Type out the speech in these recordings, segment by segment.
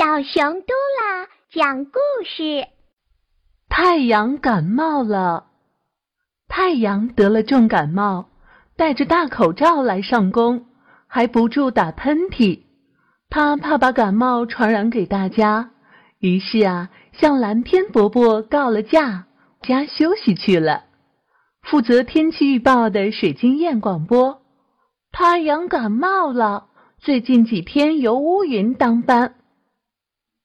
小熊嘟啦讲故事：太阳感冒了。太阳得了重感冒，戴着大口罩来上工，还不住打喷嚏。他怕把感冒传染给大家，于是啊，向蓝天伯伯告了假，家休息去了。负责天气预报的水晶燕广播：太阳感冒了，最近几天由乌云当班。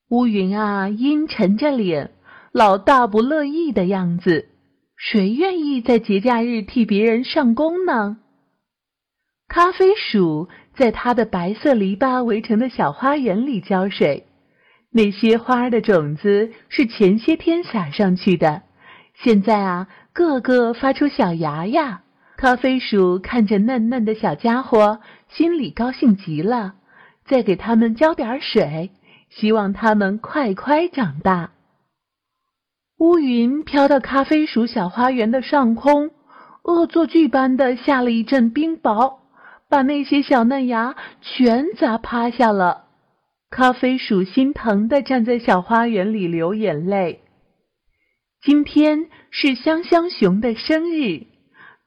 乌云啊，阴沉着脸，老大不乐意的样子。谁愿意在节假日替别人上工呢？咖啡鼠在它的白色篱笆围成的小花园里浇水。那些花的种子是前些天撒上去的，现在啊，个个发出小芽芽。咖啡鼠看着嫩嫩的小家伙，心里高兴极了。再给它们浇点水。希望它们快快长大。乌云飘到咖啡鼠小花园的上空，恶作剧般的下了一阵冰雹，把那些小嫩芽全砸趴下了。咖啡鼠心疼的站在小花园里流眼泪。今天是香香熊的生日，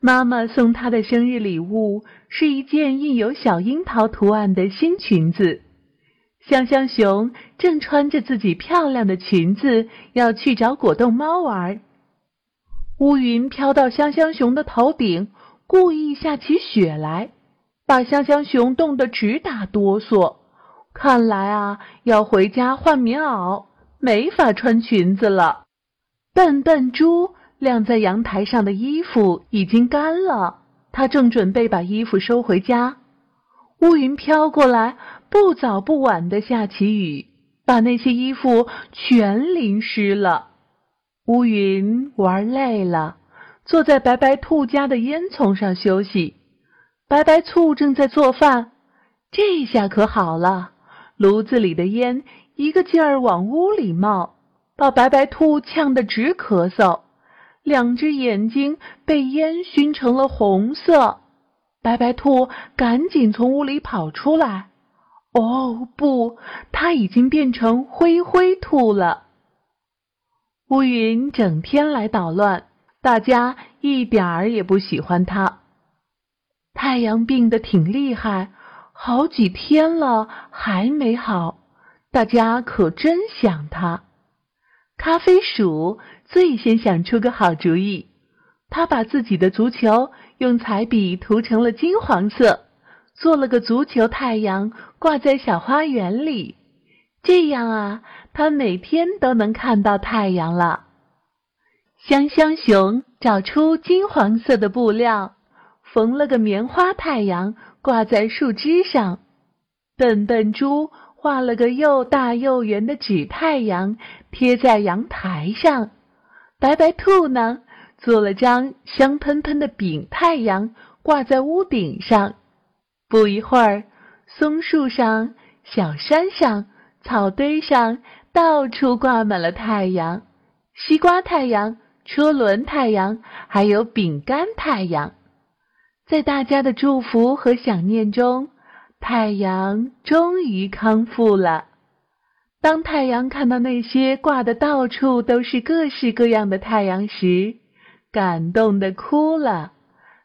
妈妈送她的生日礼物是一件印有小樱桃图案的新裙子。香香熊正穿着自己漂亮的裙子，要去找果冻猫玩。乌云飘到香香熊的头顶，故意下起雪来，把香香熊冻得直打哆嗦。看来啊，要回家换棉袄，没法穿裙子了。笨笨猪晾在阳台上的衣服已经干了，他正准备把衣服收回家。乌云飘过来。不早不晚的下起雨，把那些衣服全淋湿了。乌云玩累了，坐在白白兔家的烟囱上休息。白白兔正在做饭，这下可好了，炉子里的烟一个劲儿往屋里冒，把白白兔呛得直咳嗽，两只眼睛被烟熏成了红色。白白兔赶紧从屋里跑出来。哦不，它已经变成灰灰兔了。乌云整天来捣乱，大家一点儿也不喜欢它。太阳病得挺厉害，好几天了还没好，大家可真想它。咖啡鼠最先想出个好主意，他把自己的足球用彩笔涂成了金黄色。做了个足球太阳，挂在小花园里，这样啊，他每天都能看到太阳了。香香熊找出金黄色的布料，缝了个棉花太阳，挂在树枝上。笨笨猪画了个又大又圆的纸太阳，贴在阳台上。白白兔呢，做了张香喷喷的饼太阳，挂在屋顶上。不一会儿，松树上、小山上、草堆上，到处挂满了太阳：西瓜太阳、车轮太阳，还有饼干太阳。在大家的祝福和想念中，太阳终于康复了。当太阳看到那些挂的到处都是各式各样的太阳时，感动的哭了。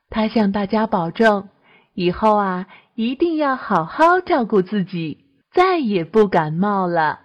他向大家保证。以后啊，一定要好好照顾自己，再也不感冒了。